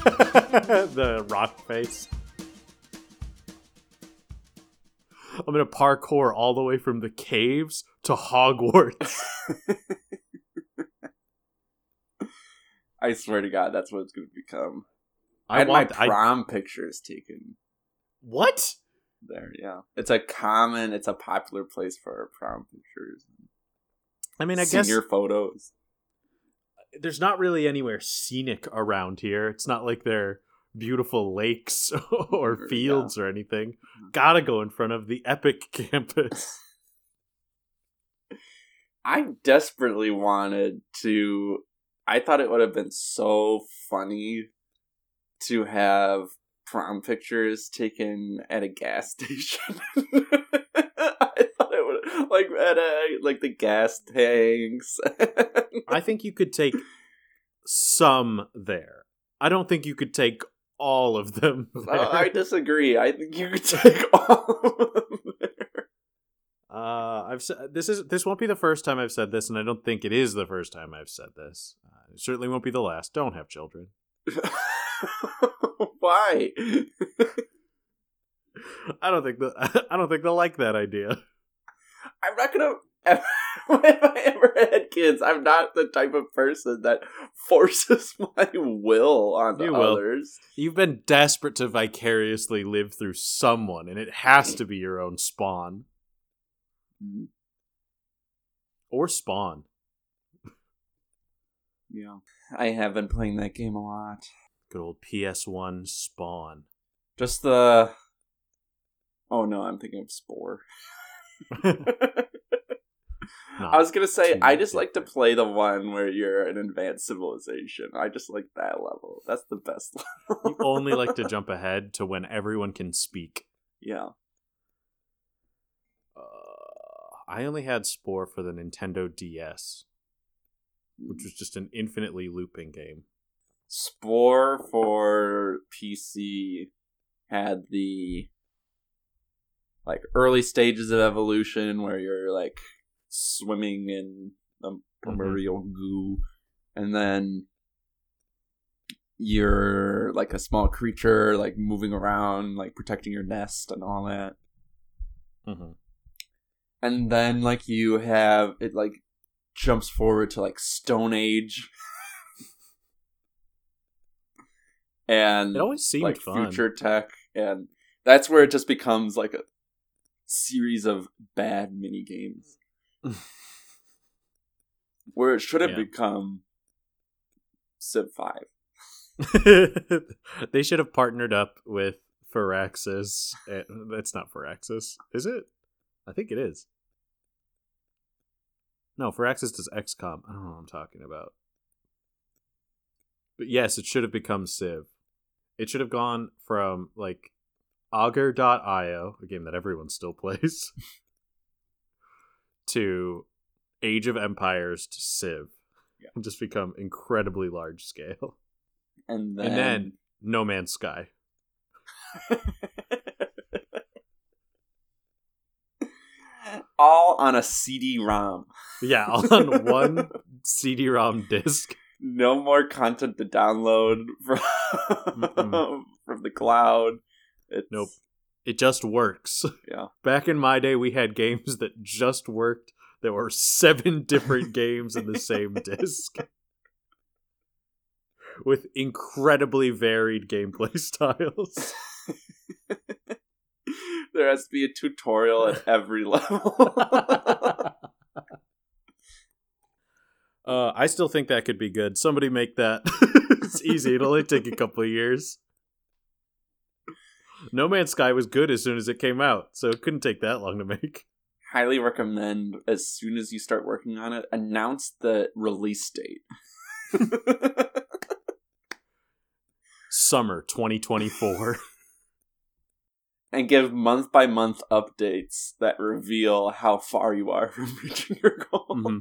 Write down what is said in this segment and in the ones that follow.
the rock face. I'm gonna parkour all the way from the caves to Hogwarts. I swear to God, that's what it's going to become. I, I had want. my I, prom pictures taken what? there. Yeah, it's a common, it's a popular place for prom pictures. I mean, I guess Senior photos. there's not really anywhere scenic around here. It's not like they're beautiful lakes or Yeah. fields or anything. Mhm. Gotta go in front of the epic campus. I desperately wanted to. I thought it would have been so funny to have prom pictures taken at a gas station. I thought it would like at a like the gas tanks. I think you could take some there. I don't think you could take all of them. There. Uh, I disagree. I think you could take all of them there. Uh, I've said this is this won't be the first time I've said this, and I don't think it is the first time I've said this. It certainly won't be the last. Don't have children. Why? I don't think the I don't think they'll like that idea. I'm not gonna. Ever, if I ever had kids, I'm not the type of person that forces my will on You will. others. You've been desperate to vicariously live through someone, and it has to be your own spawn mm. or spawn. Yeah, I have been playing that game a lot. Good old PS1 spawn. Just the. Oh no, I'm thinking of Spore. I was gonna say I just like to play the one where you're an advanced civilization. I just like that level. That's the best level. you only like to jump ahead to when everyone can speak. yeah. Uh, I only had Spore for the Nintendo DS, which was just an infinitely looping game. Spore for PC had the like early stages of evolution where you're like swimming in the primordial goo and then you're like a small creature like moving around like protecting your nest and all that Mm-hmm. and then like you have it like jumps forward to like stone age and It always seemed like fun. future tech and that's where it just becomes like a series of bad mini games where it should have Yeah. become civ 5 they should have partnered up with Firaxis. Eh, That's not Firaxis, is it? I think it is. No, for Firaxis does XCOM. I don't know what I'm talking about. But yes, it should have become Civ. It should have gone from like Agar.io, a game that everyone still plays, to Age of Empires to Civ. Yeah. And just become incredibly large scale. and then, And then No Man's Sky. all on a cd-rom Yeah, all on one CD-ROM disc. no more content to download from from the cloud. It's, Nope. It just works. Yeah. Back in my day, we had games that just worked. There were seven different games in the same disc. With incredibly varied gameplay styles. there has to be a tutorial at every level. Uh, I still think that could be good. Somebody make that. it's easy. It'll only take a couple of years. No Man's Sky was good as soon as it came out, so it couldn't take that long to make. Highly recommend as soon as you start working on it, announce the release date. Summer 2024. And give month by month updates that reveal how far you are from reaching your goal. Mhm.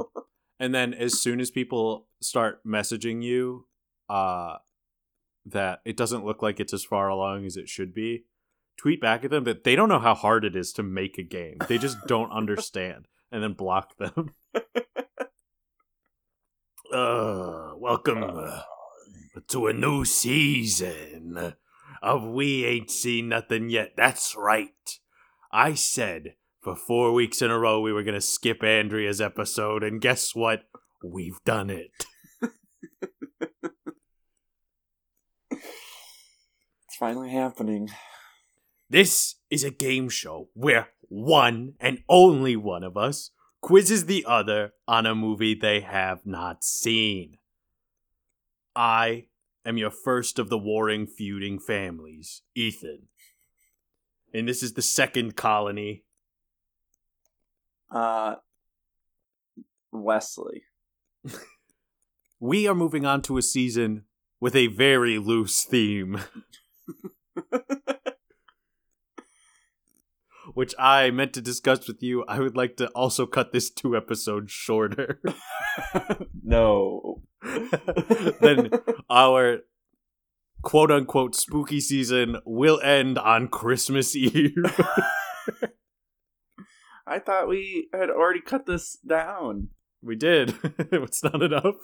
and then as soon as people start messaging you uh that it doesn't look like it's as far along as it should be tweet back at them that they don't know how hard it is to make a game they just don't understand and then block them uh welcome uh, to a new season of we ain't seen nothing yet that's right i said for four weeks in a row we were gonna skip andrea's episode and guess what we've done it It's finally happening. This is a game show where one and only one of us quizzes the other on a movie they have not seen. I am your first of the warring, feuding families, Ethan. And this is the second colony. Uh, Wesley. We are moving on to a season with a very loose theme. which I meant to discuss with you. I would like to also cut this two episodes shorter. no. then our quote unquote spooky season will end on Christmas Eve. I thought we had already cut this down. we did. it's not enough.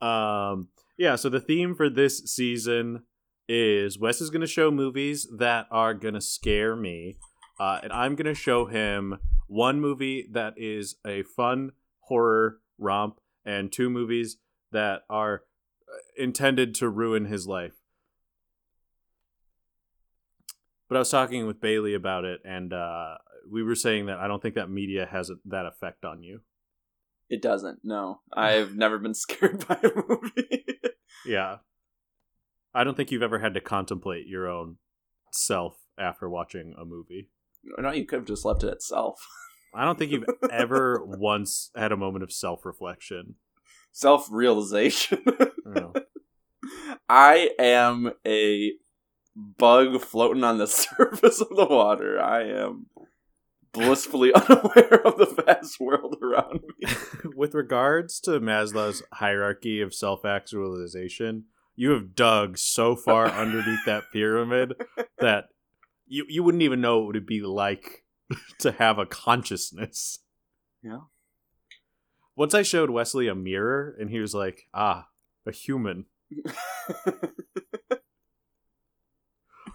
Um yeah, so the theme for this season is Wes is going to show movies that are going to scare me, uh, and I'm going to show him one movie that is a fun horror romp and two movies that are uh, intended to ruin his life. But I was talking with Bailey about it, and uh, we were saying that I don't think that media has a, that effect on you. It doesn't. No, I've never been scared by a movie. Yeah. I don't think you've ever had to contemplate your own self after watching a movie. no, you could have just left it itself. I don't think you've ever once had a moment of self reflection. Self realization. No. Oh. I am a bug floating on the surface of the water. I am blissfully unaware of the vast world around me. With regards to Maslow's hierarchy of self actualization, you have dug so far underneath that pyramid that you, you wouldn't even know what it'd be like to have a consciousness. Yeah. Once I showed Wesley a mirror, and he was like, ah, a human.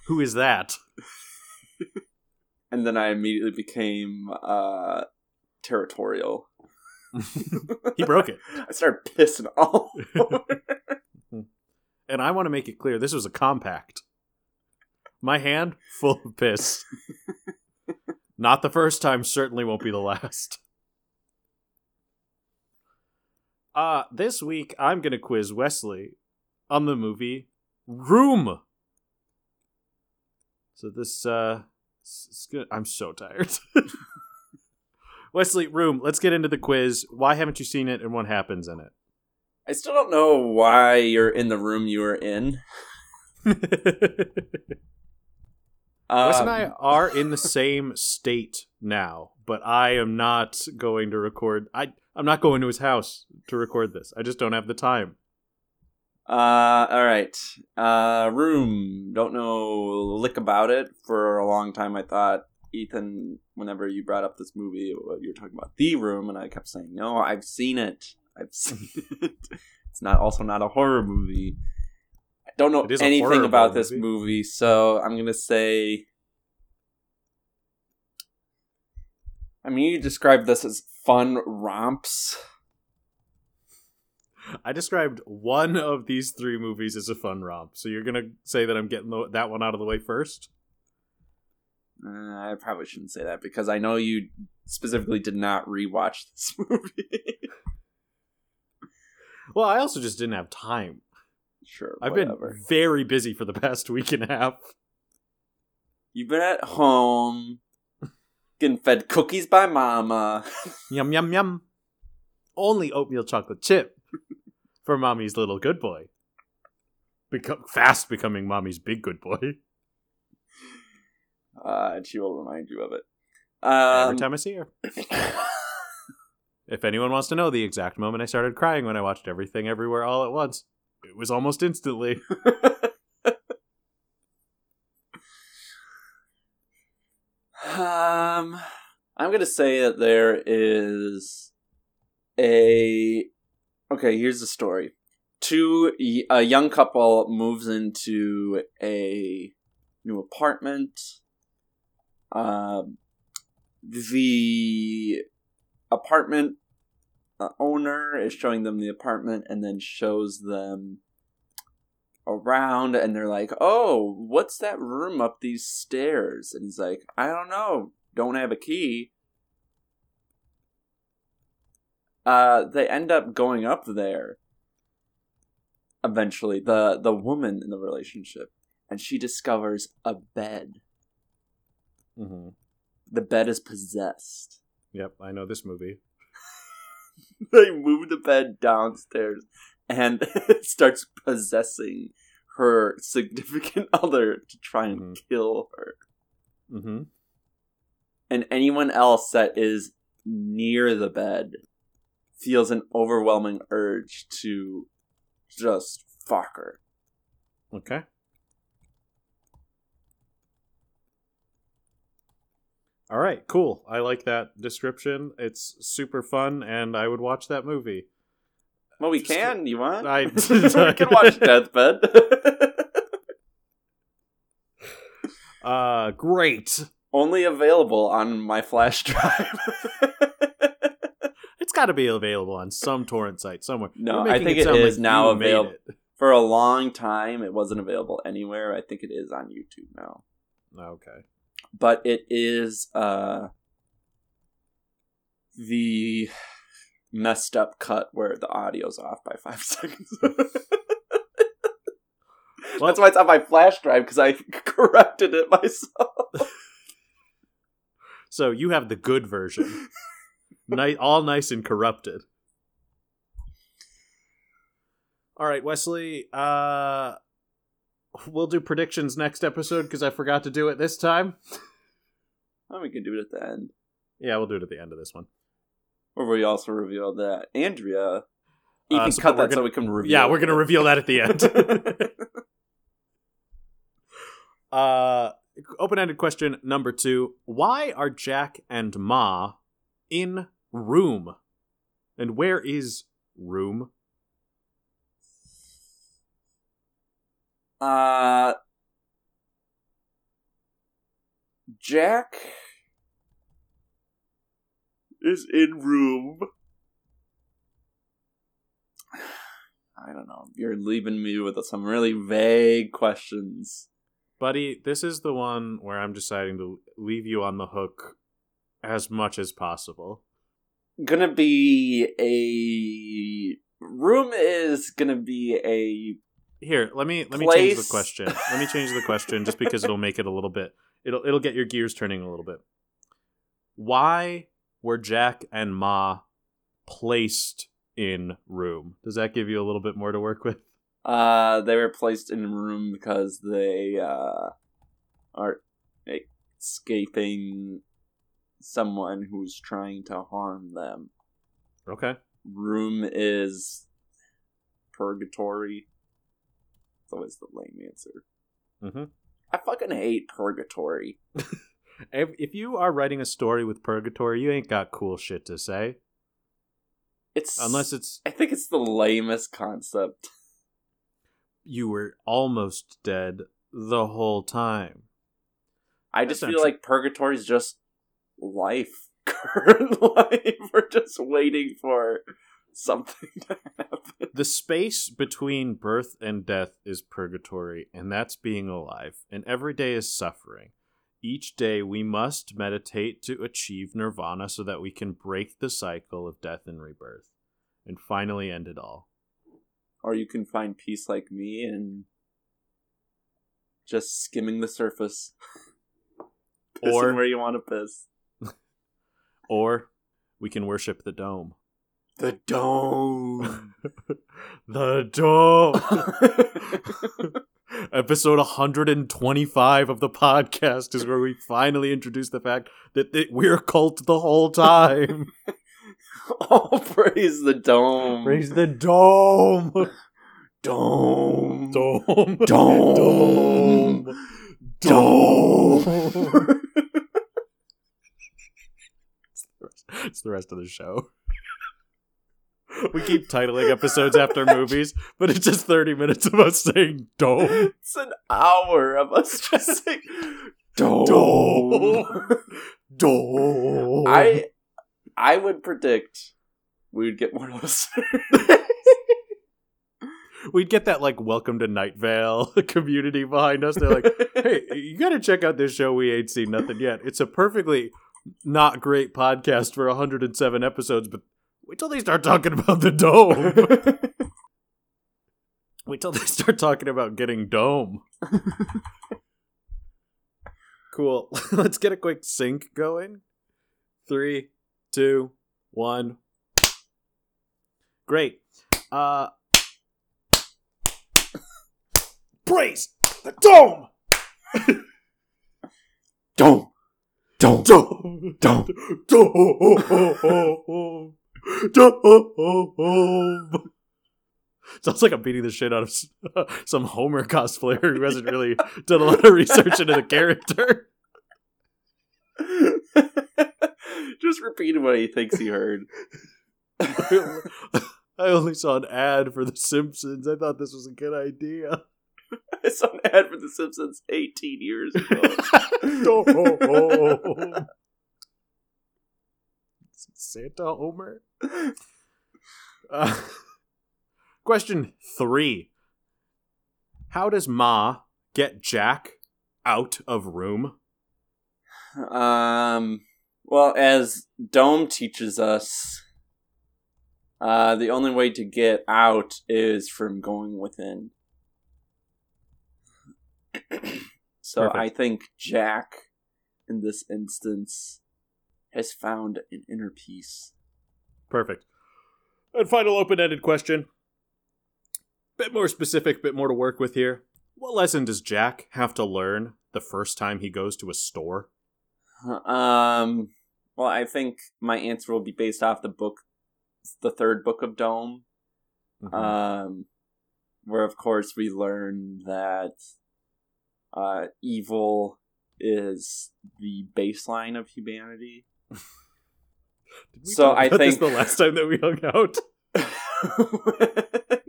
Who is that? and then I immediately became uh, territorial. he broke it. I started pissing all over. And I want to make it clear this was a compact. My hand full of piss. Not the first time, certainly won't be the last. Uh, this week I'm going to quiz Wesley on the movie Room. So this uh it's, it's good. I'm so tired. Wesley, Room, let's get into the quiz. Why haven't you seen it and what happens in it? I still don't know why you're in the room you were in. Wes and Um, I are in the same state now, but I am not going to record. I I'm not going to his house to record this. I just don't have the time. Uh, all right. Uh, Room. Don't know lick about it. For a long time, I thought Ethan. Whenever you brought up this movie, you were talking about The Room, and I kept saying, "No, I've seen it. I've seen it. It's not also not a horror movie. Don't know It is a anything about movie. this movie, so I'm gonna say." I mean, you described this as fun romps. I described one of these three movies as a fun romp. So you're gonna say that I'm getting the, that one out of the way first? Uh, I probably shouldn't say that because I know you specifically did not rewatch this movie. Well, I also just didn't have time. Sure, I've whatever. been very busy for the past week and a half. You've been at home, getting fed cookies by mama. Yum yum yum. Only oatmeal chocolate chip for mommy's little good boy. Become fast becoming mommy's big good boy. Uh, and she will remind you of it. Every Um, time I see her. If anyone wants to know the exact moment I started crying when I watched Everything Everywhere All at Once, it was almost instantly. um, I'm gonna say that there is a. Okay, here's the story. Two a young couple moves into a new apartment. Um, the apartment owner is showing them the apartment and then shows them around and they're like, "Oh, what's that room up these stairs?" And he's like, "I don't know. Don't have a key." Uh, they end up going up there. Eventually, the the woman in the relationship, and she discovers a bed. Mm-hmm. The bed is possessed. Yep, I know this movie. they move the bed downstairs and starts possessing her significant other to try and Mhm. kill her. Mm-hmm. And anyone else that is near the bed feels an overwhelming urge to just fuck her. Okay. All right, cool. I like that description. It's super fun, and I would watch that movie. Well, we can. You want? I- can watch Deathbed. Uh, great. Only available on my flash drive. It's got to be available on some torrent site somewhere. No, I think it sound is like now available. it. For a long time, it wasn't available anywhere. I think it is on YouTube now. Okay. but it is uh the messed up cut where the audio's off by five seconds. That's why it's on my flash drive because I corrected it myself. So you have the good version, Ni- all nice and corrupted. All right, Wesley. Uh, we'll do predictions next episode because I forgot to do it this time. Oh, we can do it at the end. Yeah, we'll do it at the end of this one. Or we also reveal that Andrea. You Uh, can so- cut that so gonna- we can reveal. Yeah, we're gonna reveal that at the end. uh, open-ended question number two: Why are Jack and Ma in room? And where is room? Uh, Jack is in room. I don't know. You're leaving me with some really vague questions. Buddy, this is the one where I'm deciding to leave you on the hook as much as possible. Gonna be a room is gonna be a Here, let me let me change the question. let me change the question just because it'll make it a little bit it'll it'll get your gears turning a little bit. Why were Jack and Ma placed in room? Does that give you a little bit more to work with? Uh, they were placed in room because they uh, are escaping someone who's trying to harm them. Okay. Room is purgatory. It's always the lame answer. Mm-hmm. I fucking hate purgatory. If, if you are writing a story with purgatory, you ain't got cool shit to say. It's Unless it's I think it's the lamest concept. you were almost dead the whole time. I just feel like purgatory is just life, current life. We're just waiting for something to happen. The space between birth and death is purgatory, and that's being alive. And every day is suffering. Each day we must meditate to achieve nirvana so that we can break the cycle of death and rebirth and finally end it all. Or you can find peace like me and just skimming the surface. Pissing Or- where you want to piss. Or we can worship the dome. The dome. the dome! Episode 125 of the podcast is where we finally introduce the fact that, that we're a cult the whole time. oh, praise the dome. Praise the dome. dome. Dome. Dome. Dome. it's the rest of the show. We keep titling episodes after movies, but it's just 30 minutes of us saying dome. It's an hour of us just saying dome. Dome. Dome. I I would predict we would get more listeners. We'd get that like welcome to Night Vale community behind us. They're like, hey, you gotta check out this show we ain't seen nothing yet. It's a perfectly not great podcast for 107 episodes, but wait till they start talking about the dome. wait till they start talking about getting dome. cool. Let's get a quick sync going. Three, two, one. Great. Uh Praise the dome! dome. Dome. Dome! Dome. Dome! Sounds like I'm beating the shit out of some Homer cosplayer who hasn't really done a lot of research into the character. Just repeat what he thinks he heard. I only saw an ad for The Simpsons. I thought this was a good idea. I saw an ad for The Simpsons 18 years ago. Santa Homer? Uh, question three How does Ma get Jack out of room? Um, well, as Dome teaches us, uh, the only way to get out is from going within. so Perfect. I think Jack, in this instance, has found an inner peace. Perfect. And final open ended question. Bit more specific, bit more to work with here. What lesson does Jack have to learn the first time he goes to a store? Um, well, I think my answer will be based off the book, the third book of Dome. Mhm. um, where of course we learn that uh, evil is the baseline of humanity. Did we so I think- the last time that we hung out.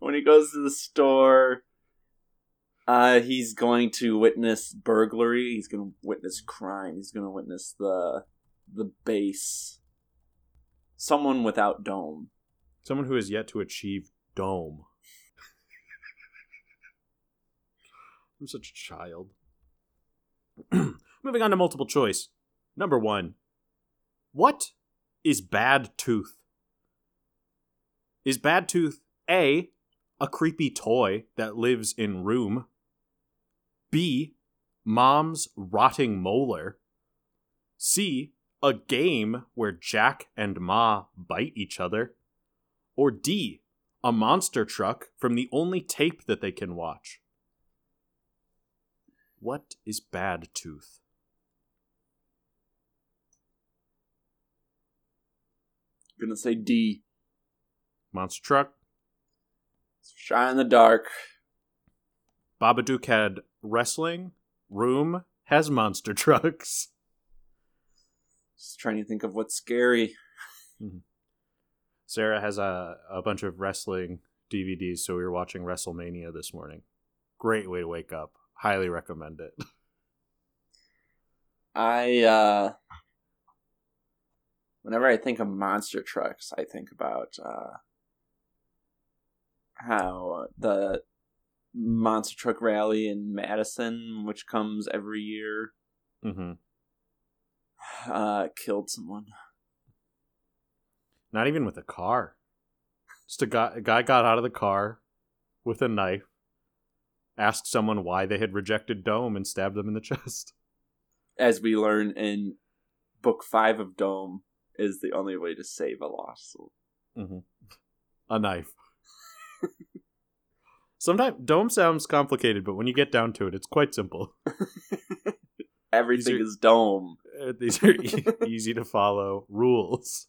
when he goes to the store, uh, he's going to witness burglary. He's going to witness crime. He's going to witness the the base. Someone without dome. Someone who has yet to achieve dome. I'm such a child. Moving on to multiple choice. Number one. What is bad tooth? Is bad tooth A, a creepy toy that lives in room? B, mom's rotting molar? C, a game where Jack and Ma bite each other? Or D, a monster truck from the only tape that they can watch? What is Bad Tooth? Gonna say D. Monster truck. Shine in the dark. Babadook had wrestling. Room has monster trucks. Just trying to think of what's scary. Sarah has a, a bunch of wrestling DVDs, so we were watching WrestleMania this morning. Great way to wake up. Highly recommend it. I uh whenever I think of monster trucks, I think about uh how the monster truck rally in Madison, which comes every year, hmm uh killed someone. Not even with a car. Just a guy, a guy got out of the car with a knife, asked someone why they had rejected Dome, and stabbed them in the chest. As we learn in book five of Dome, is the only way to save a lost soul. hmm A knife. Sometimes Dome sounds complicated, but when you get down to it, it's quite simple. Everything are- is Dome. Uh, These are e- easy to follow rules.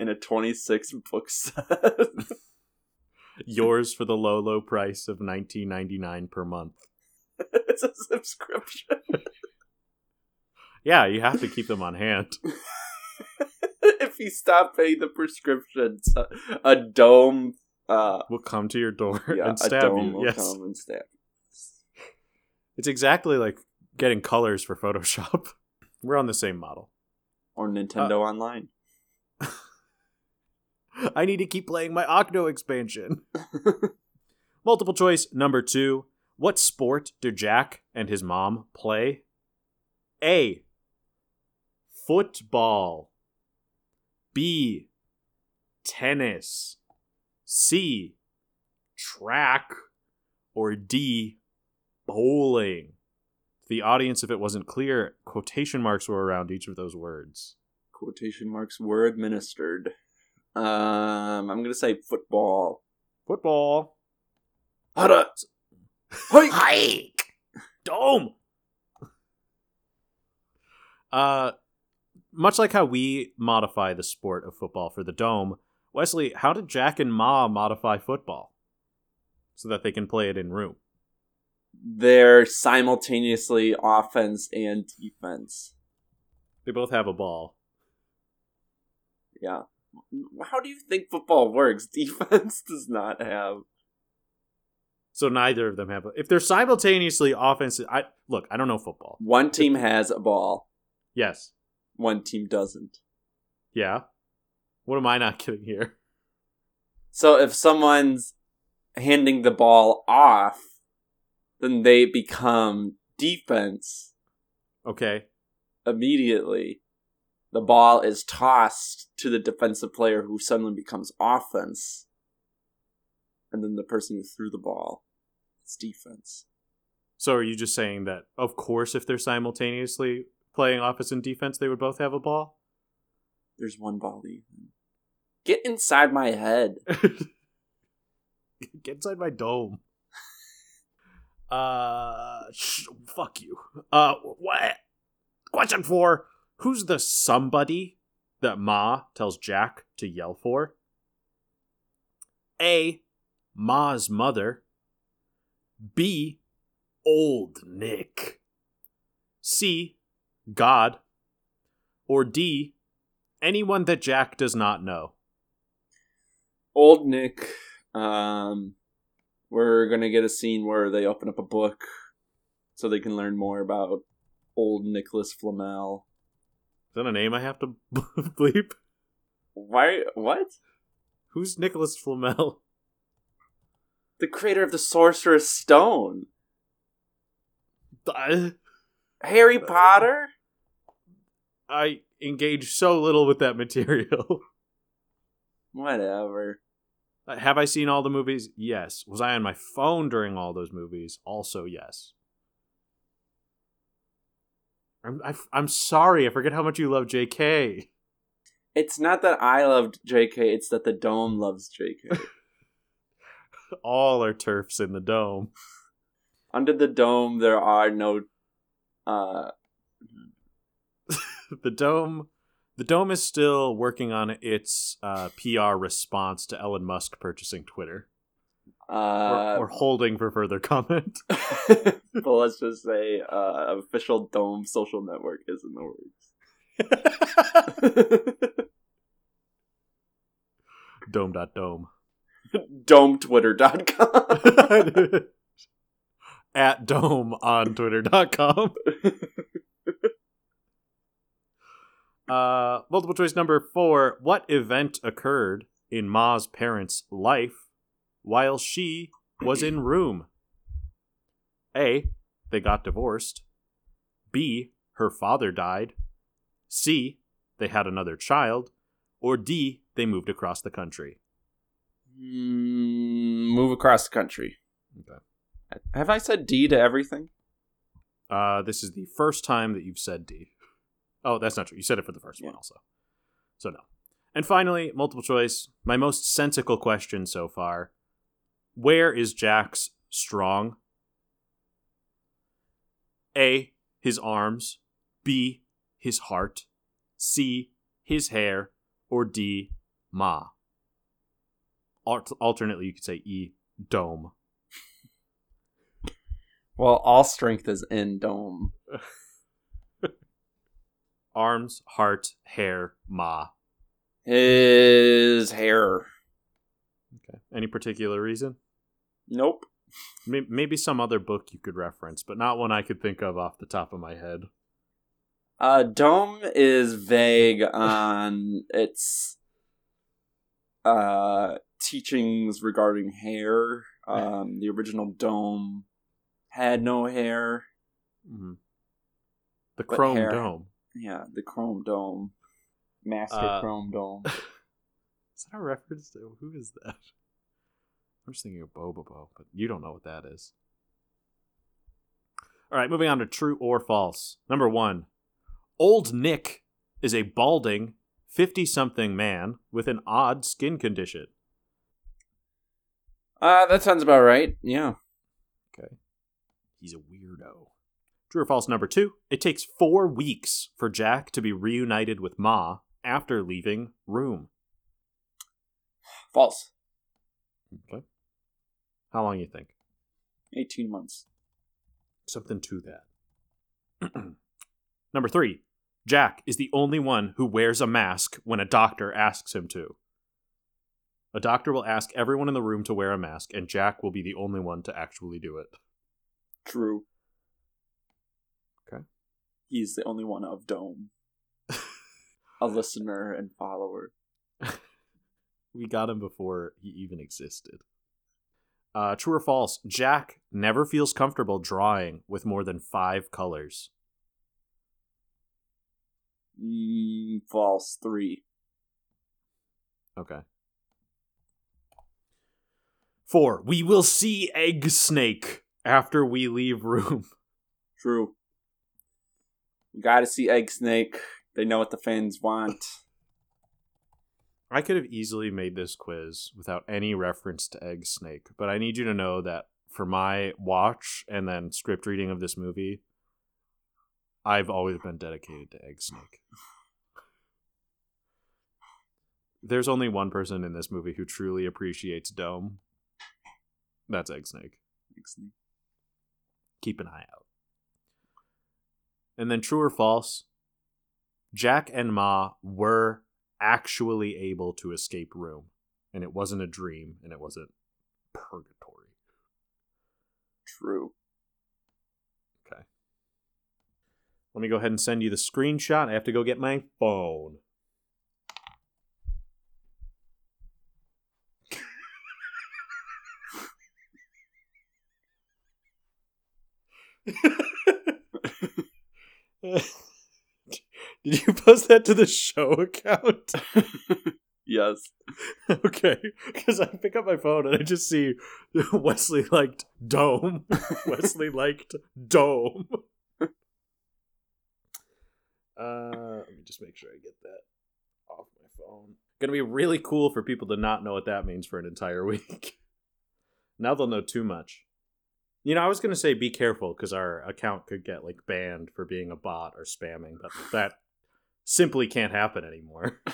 in a 26 book set. Yours for the low, low price of nineteen ninety nine per month. it's a subscription. Yeah, you have to keep them on hand. if you stop paying the prescriptions, a, a dome, uh, Will come to your door yeah, and a stab dome you. will Yes, come and stab. it's exactly like getting colors for Photoshop. We're on the same model. Or Nintendo Uh, Online. I need to keep playing my Octo expansion. Multiple choice number two. What sport do Jack and his mom play? A. Football. B. Tennis. C. Track. Or D. Bowling. The audience, if it wasn't clear, quotation marks were around each of those words. Quotation marks were administered. Um, I'm gonna say football. Football. Hada. Hoi! Hike! Dome! Uh, much like how we modify the sport of football for the dome, Wesley, how did Jack and Ma modify football so that they can play it in room? They're simultaneously offense and defense. They both have a ball. Yeah. How do you think football works? Defense does not have. So neither of them have. A, if they're simultaneously offensive, I look. I don't know football. One team has a ball, Yes. One team doesn't. Yeah. What am I not getting here? So if someone's handing the ball off, then they become defense Okay. immediately. The ball is tossed to the defensive player who suddenly becomes offense. And then the person who threw the ball is defense. So are you just saying that, of course, if they're simultaneously playing offense and defense, they would both have a ball? There's one ball even. Get inside my head. Get inside my dome. Uh, sh- fuck you. Uh, what? Question four: Who's the somebody that Ma tells Jack to yell for? A. Ma's mother. B. Old Nick. C. God. Or D. Anyone that Jack does not know. Old Nick, um, we're gonna get a scene where they open up a book so they can learn more about old Nicholas Flamel. Is that a name I have to bleep? Why? What? Who's Nicholas Flamel? The creator of the Sorcerer's Stone, I, Harry Potter. I engage so little with that material. Whatever. Have I seen all the movies? Yes. Was I on my phone during all those movies? Also, yes. I'm I, I'm sorry. I forget how much you love J.K. It's not that I loved J.K. It's that the Dome loves J.K. All are TERFs in the dome. Under the dome, there are no. Uh, the dome, the dome is still working on its uh, PR response to Elon Musk purchasing Twitter. uh, we're, we're holding for further comment. but let's just say uh, official Dome social network is in the works. dome dot dome. DomeTwitter.com. At dome on twitter.com. Uh, multiple choice number four. What event occurred in Ma's parents' life while she was in room? A. They got divorced. B. Her father died. C. They had another child. Or D. They moved across the country. Mm, move across the country. Okay. Have I said D to everything? Uh, this is the first time that you've said D. Oh, that's not true. You said it for the first one also. So no. And finally, multiple choice. My most sensical question so far. Where is Jack's strong? A. His arms. B. His heart. C. His hair. or D. Ma? Alternately, you could say E. Dome. Well, all strength is in dome. Arms, heart, hair, Ma. His hair. Okay. Any particular reason? Nope. Maybe some other book you could reference, but not one I could think of off the top of my head. Uh, dome is vague on its uh teachings regarding hair. Um, the original dome had no hair. hmm The Chrome. Dome. Yeah, the chrome dome, master Uh, chrome dome. Is that a reference to who is that? I'm just thinking of Bobobo, but you don't know what that is. All right, moving on to true or false. Number one, Old Nick is a balding, 50 something man with an odd skin condition. Uh, that sounds about right. Yeah. Okay. He's a weirdo. True or false number two, it takes four weeks for Jack to be reunited with Ma after leaving room. False. Okay. How long you think? 18 months. something to that. Number three, Jack is the only one who wears a mask when a doctor asks him to. A doctor will ask everyone in the room to wear a mask, and Jack will be the only one to actually do it. True. He's the only one of Dome. a listener and follower. We got him before he even existed. Uh, true or false? Jack never feels comfortable drawing with more than five colors. Mm, false. Three. Okay. Four. We will see Egg Snake after we leave room. True. We gotta see Egg Snake. They know what the fans want. I could have easily made this quiz without any reference to Egg Snake, but I need you to know that for my watch and then script reading of this movie, I've always been dedicated to Egg Snake. There's only one person in this movie who truly appreciates Dome. That's Egg Snake. Egg Snake. keep an eye out. And then true or false, Jack and Ma were actually able to escape room. And it wasn't a dream and it wasn't purgatory. True. Okay. Let me go ahead and send you the screenshot. I have to go get my phone. Did you post that to the show account? Yes. okay, because I pick up my phone and I just see Wesley liked Dome. Wesley liked Dome. Uh, let me just make sure I get that off my phone. Gonna be really cool for people to not know what that means for an entire week. now they'll know too much. You know, I was gonna say be careful because our account could get like banned for being a bot or spamming, but that simply can't happen anymore.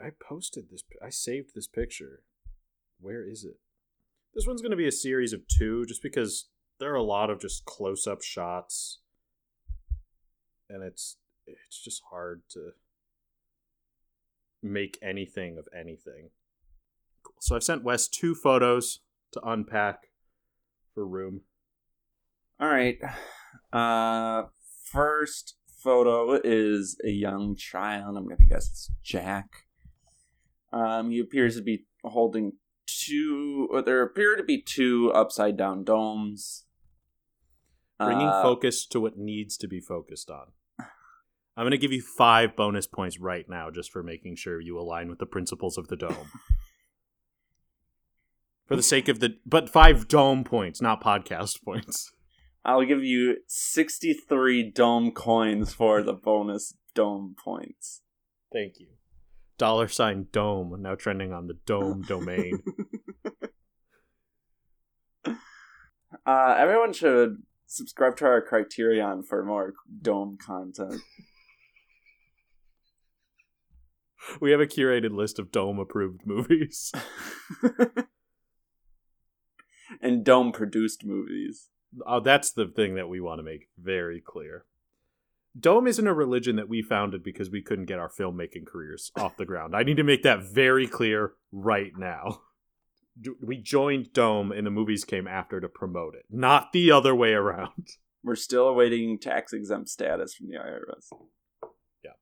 I posted this. I saved this picture. Where is it? This one's going to be a series of two, just because there are a lot of just close-up shots, and it's it's just hard to make anything of anything. Cool. So I've sent Wes two photos to unpack for room. All right. Uh, first photo is a young child. I'm gonna guess it's Jack. Um, he appears to be holding two. Or there appear to be two upside down domes. Bringing Uh, focus to what needs to be focused on. I'm going to give you five bonus points right now just for making sure you align with the principles of the dome. for the sake of the. But five dome points, not podcast points. I'll give you 63 dome coins for the bonus dome points. Thank you. Dollar sign dome, now trending on the dome domain. Uh, everyone should subscribe to our Criterion for more dome content. we have a curated list of Dome approved movies. and Dome produced movies. Oh, that's the thing that we want to make very clear. Dome isn't a religion that we founded because we couldn't get our filmmaking careers off the ground. I need to make that very clear right now. We joined Dome and the movies came after to promote it, not the other way around. We're still awaiting tax exempt status from the IRS. Yeah.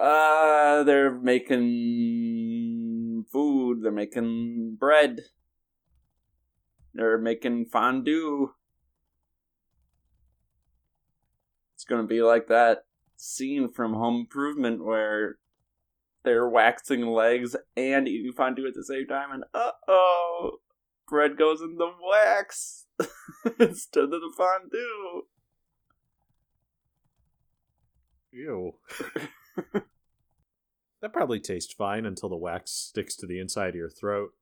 Uh, they're making food, they're making bread, they're making fondue. It's gonna be like that scene from Home Improvement where they're waxing legs and eating fondue at the same time, and uh oh, bread goes in the wax instead of the fondue. Ew. that probably tastes fine until the wax sticks to the inside of your throat.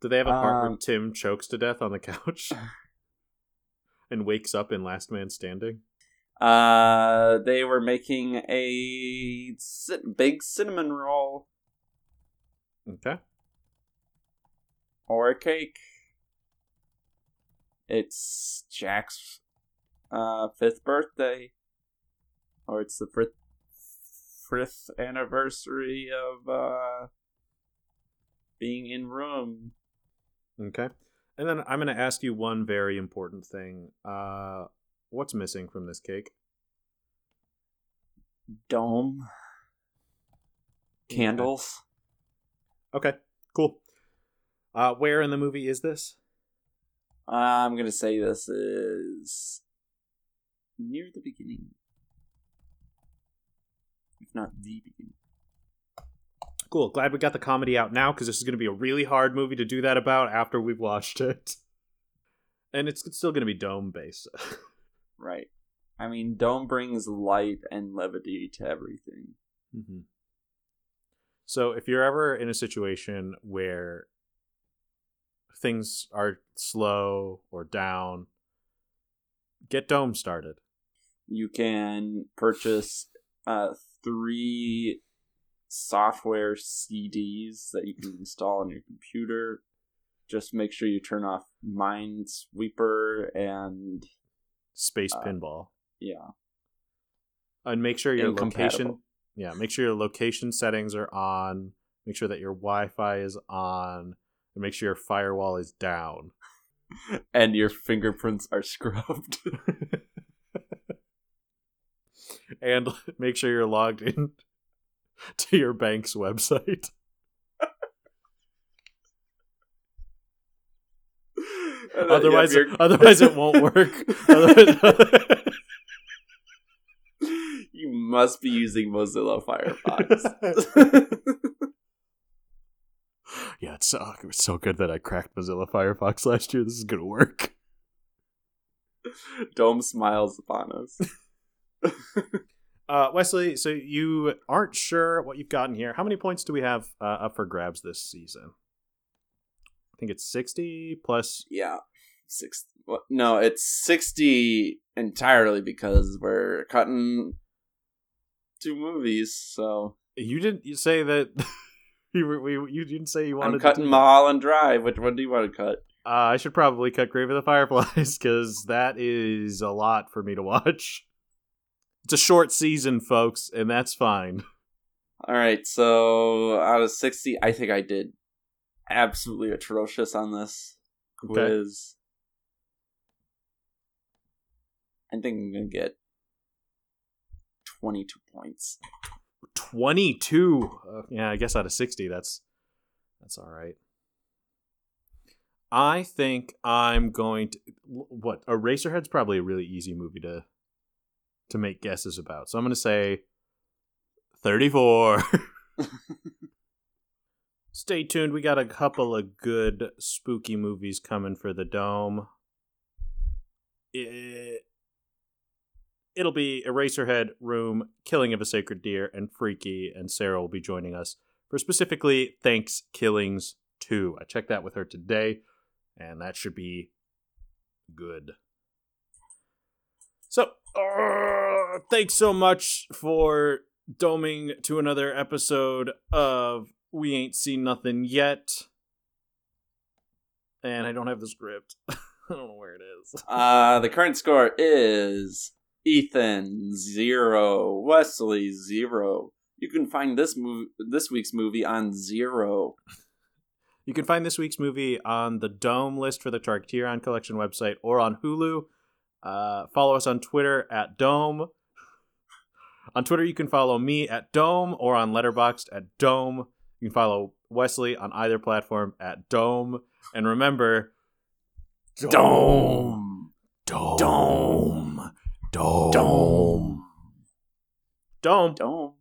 Do they have a part where Um, Tim chokes to death on the couch and wakes up in Last Man Standing? Uh, they were making a big cinnamon roll Okay. or a cake. It's Jack's uh, fifth birthday, or it's the fifth, fifth anniversary of uh, being in room. Okay. And then I'm going to ask you one very important thing. Uh, what's missing from this cake? Dome candles. Okay. Cool. Uh, where in the movie is this? I'm gonna say this is near the beginning, if not the beginning. Cool. Glad we got the comedy out now because this is going to be a really hard movie to do that about after we've watched it. And it's still going to be dome based. Right. I mean, Dome brings light and levity to everything. mm-hmm. So if you're ever in a situation where things are slow or down, get dome started. You can purchase uh, three software CDs that you can install on your computer. Just make sure you turn off Minesweeper and Space Uh, pinball. yeah, And make sure your location Yeah, make sure your location settings are on. Make sure that your Wi-Fi is on. And make sure your firewall is down. and your fingerprints are scrubbed. and make sure you're logged in to your bank's website. Otherwise, yep, you're- otherwise it won't work. Otherwise- you must be using Mozilla Firefox. yeah, it's so, it was so good that I cracked Mozilla Firefox last year. This is gonna work. Dome smiles upon us. Uh, Wesley, so you aren't sure what you've gotten here. How many points do we have uh, up for grabs this season? I think it's sixty plus. Yeah, six. Well, no, it's sixty entirely because we're cutting two movies. So You didn't you say that. you, we, you didn't say you wanted. I'm to cutting do- Mulholland Drive. Which one do you want to cut? Uh, I should probably cut Grave of the Fireflies because that is a lot for me to watch. It's a short season, folks, and that's fine. All right. So out of sixty, I think I did absolutely atrocious on this Okay. quiz. I think I'm gonna get twenty-two points. 22 uh, yeah i guess out of 60 that's that's all right i think i'm going to what eraserhead's probably a really easy movie to to make guesses about so i'm going to say 34 stay tuned we got a couple of good spooky movies coming for the dome it, it'll be Eraserhead, Room, Killing of a Sacred Deer, and Freaky, and Sarah will be joining us for specifically Thanks Killings 2. I checked that with her today, and that should be good. So, uh, thanks so much for doming to another episode of We Ain't Seen Nothing Yet. And I don't have the script. I don't know where it is. Uh, the current score is Ethan zero, Wesley zero. You can find this movie, this week's movie on zero. You can find this week's movie on the Dome list for the Tarktiron Collection website or on Hulu. Uh, follow us on Twitter at Dome. On Twitter, you can follow me at Dome or on Letterboxd at Dome. You can follow Wesley on either platform at Dome. And remember, Dome. Dome. Dome. Dome. Dome. Dome.